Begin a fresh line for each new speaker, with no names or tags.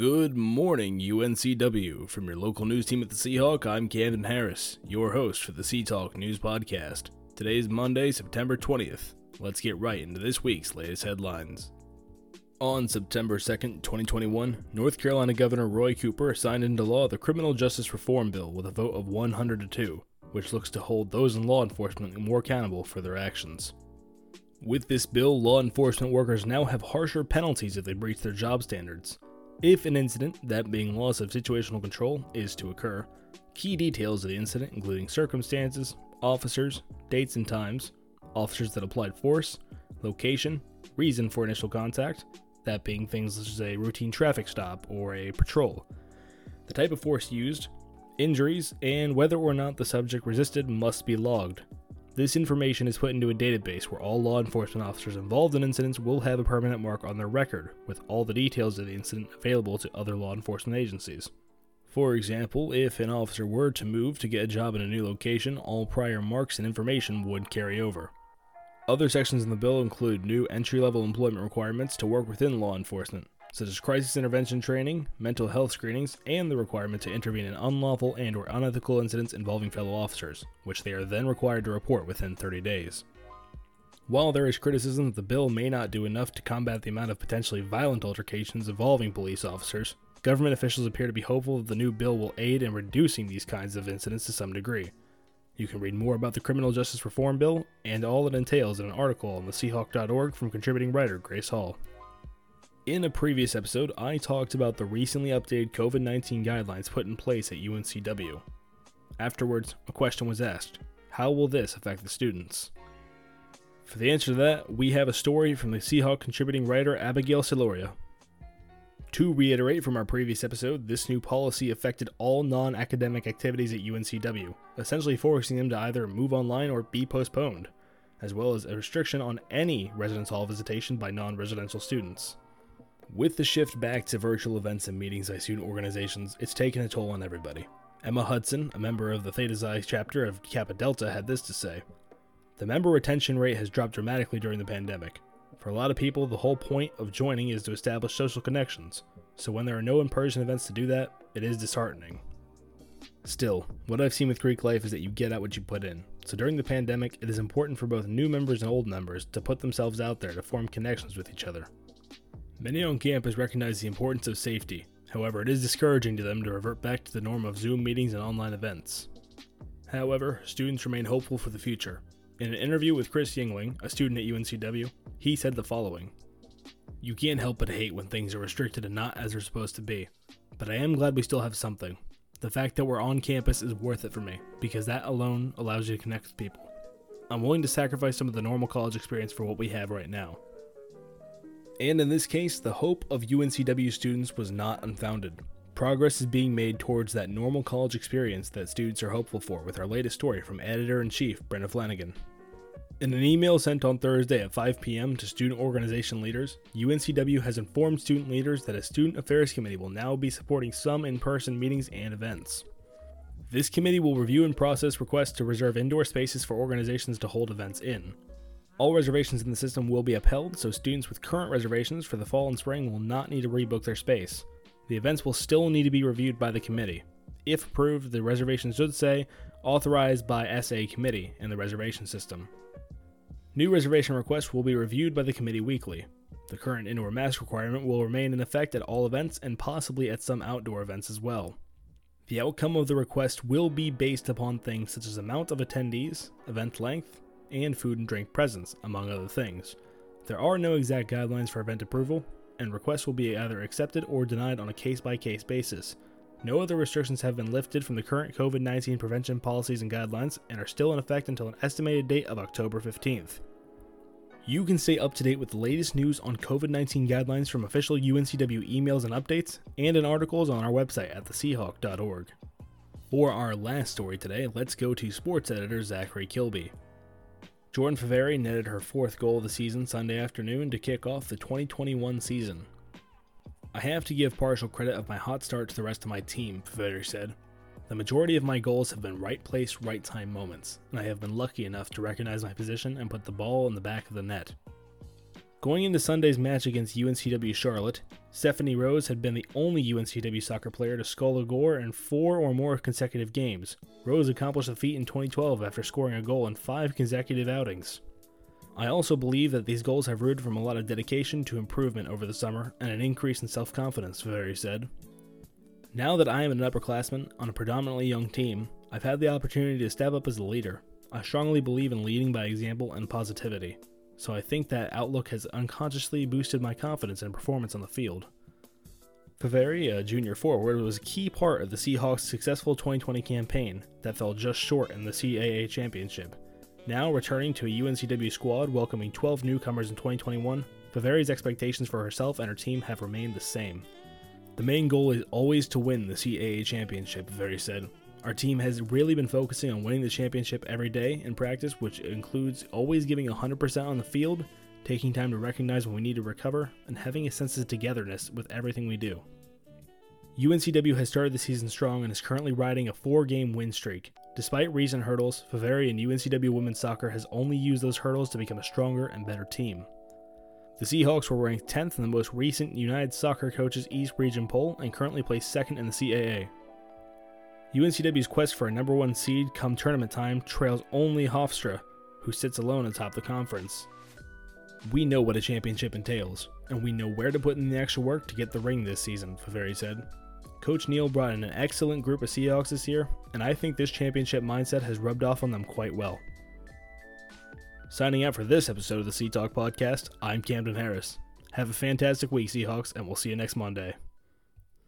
Good morning, UNCW. From your local news team at the Seahawk, I'm Camden Harris, your host for the Sea Talk News Podcast. Today is Monday, September 20th. Let's get right into this week's latest headlines. On September 2nd, 2021, North Carolina Governor Roy Cooper signed into law the Criminal Justice Reform Bill with a vote of 100 to 2, which looks to hold those in law enforcement more accountable for their actions. With this bill, law enforcement workers now have harsher penalties if they breach their job standards. If an incident, that being loss of situational control, is to occur, key details of the incident, including circumstances, officers, dates and times, officers that applied force, location, reason for initial contact, that being things such as a routine traffic stop or a patrol, the type of force used, injuries, and whether or not the subject resisted must be logged. This information is put into a database where all law enforcement officers involved in incidents will have a permanent mark on their record, with all the details of the incident available to other law enforcement agencies. For example, if an officer were to move to get a job in a new location, all prior marks and information would carry over. Other sections in the bill include new entry level employment requirements to work within law enforcement, such as crisis intervention training, mental health screenings, and the requirement to intervene in unlawful and or unethical incidents involving fellow officers, which they are then required to report within 30 days. While there is criticism that the bill may not do enough to combat the amount of potentially violent altercations involving police officers, government officials appear to be hopeful that the new bill will aid in reducing these kinds of incidents to some degree. You can read more about the Criminal Justice Reform Bill and all it entails in an article on the Seahawk.org from contributing writer Grace Hall. In a previous episode, I talked about the recently updated COVID 19 guidelines put in place at UNCW. Afterwards, a question was asked How will this affect the students? For the answer to that, we have a story from the Seahawk contributing writer Abigail Siloria, to reiterate from our previous episode, this new policy affected all non academic activities at UNCW, essentially forcing them to either move online or be postponed, as well as a restriction on any residence hall visitation by non residential students. With the shift back to virtual events and meetings by student organizations, it's taken a toll on everybody. Emma Hudson, a member of the Theta Xi chapter of Kappa Delta, had this to say The member retention rate has dropped dramatically during the pandemic. For a lot of people, the whole point of joining is to establish social connections, so when there are no in person events to do that, it is disheartening. Still, what I've seen with Greek life is that you get out what you put in. So during the pandemic, it is important for both new members and old members to put themselves out there to form connections with each other. Many on campus recognize the importance of safety, however, it is discouraging to them to revert back to the norm of Zoom meetings and online events. However, students remain hopeful for the future. In an interview with Chris Yingling, a student at UNCW, he said the following You can't help but hate when things are restricted and not as they're supposed to be. But I am glad we still have something. The fact that we're on campus is worth it for me, because that alone allows you to connect with people. I'm willing to sacrifice some of the normal college experience for what we have right now. And in this case, the hope of UNCW students was not unfounded. Progress is being made towards that normal college experience that students are hopeful for with our latest story from editor in chief Brenda Flanagan. In an email sent on Thursday at 5 p.m. to student organization leaders, UNCW has informed student leaders that a student affairs committee will now be supporting some in person meetings and events. This committee will review and process requests to reserve indoor spaces for organizations to hold events in. All reservations in the system will be upheld, so students with current reservations for the fall and spring will not need to rebook their space. The events will still need to be reviewed by the committee. If approved, the reservation should say authorized by SA committee in the reservation system. New reservation requests will be reviewed by the committee weekly. The current indoor mask requirement will remain in effect at all events and possibly at some outdoor events as well. The outcome of the request will be based upon things such as amount of attendees, event length, and food and drink presence, among other things. There are no exact guidelines for event approval, and requests will be either accepted or denied on a case by case basis. No other restrictions have been lifted from the current COVID 19 prevention policies and guidelines and are still in effect until an estimated date of October 15th. You can stay up to date with the latest news on COVID 19 guidelines from official UNCW emails and updates, and in articles on our website at theseahawk.org. For our last story today, let's go to sports editor Zachary Kilby. Jordan Faveri netted her fourth goal of the season Sunday afternoon to kick off the 2021 season. I have to give partial credit of my hot start to the rest of my team, Faveri said. The majority of my goals have been right place, right time moments, and I have been lucky enough to recognize my position and put the ball in the back of the net. Going into Sunday's match against UNCW Charlotte, Stephanie Rose had been the only UNCW soccer player to skull a goal in four or more consecutive games. Rose accomplished the feat in 2012 after scoring a goal in five consecutive outings. I also believe that these goals have rooted from a lot of dedication to improvement over the summer and an increase in self confidence, Faveri said. Now that I am an upperclassman on a predominantly young team, I've had the opportunity to step up as a leader. I strongly believe in leading by example and positivity so I think that outlook has unconsciously boosted my confidence and performance on the field. Faveri, a junior forward, was a key part of the Seahawks' successful 2020 campaign that fell just short in the CAA championship. Now returning to a UNCW squad welcoming 12 newcomers in 2021, Faveri's expectations for herself and her team have remained the same. The main goal is always to win the CAA championship, Faveri said, our team has really been focusing on winning the championship every day in practice, which includes always giving 100% on the field, taking time to recognize when we need to recover, and having a sense of togetherness with everything we do. UNCW has started the season strong and is currently riding a four game win streak. Despite recent hurdles, Faveri and UNCW women's soccer has only used those hurdles to become a stronger and better team. The Seahawks were ranked 10th in the most recent United Soccer Coaches East Region poll and currently placed second in the CAA. UNCW's quest for a number one seed come tournament time trails only Hofstra, who sits alone atop the conference. We know what a championship entails, and we know where to put in the extra work to get the ring this season, Faveri said. Coach Neal brought in an excellent group of Seahawks this year, and I think this championship mindset has rubbed off on them quite well. Signing out for this episode of the Sea Talk Podcast, I'm Camden Harris. Have a fantastic week, Seahawks, and we'll see you next Monday.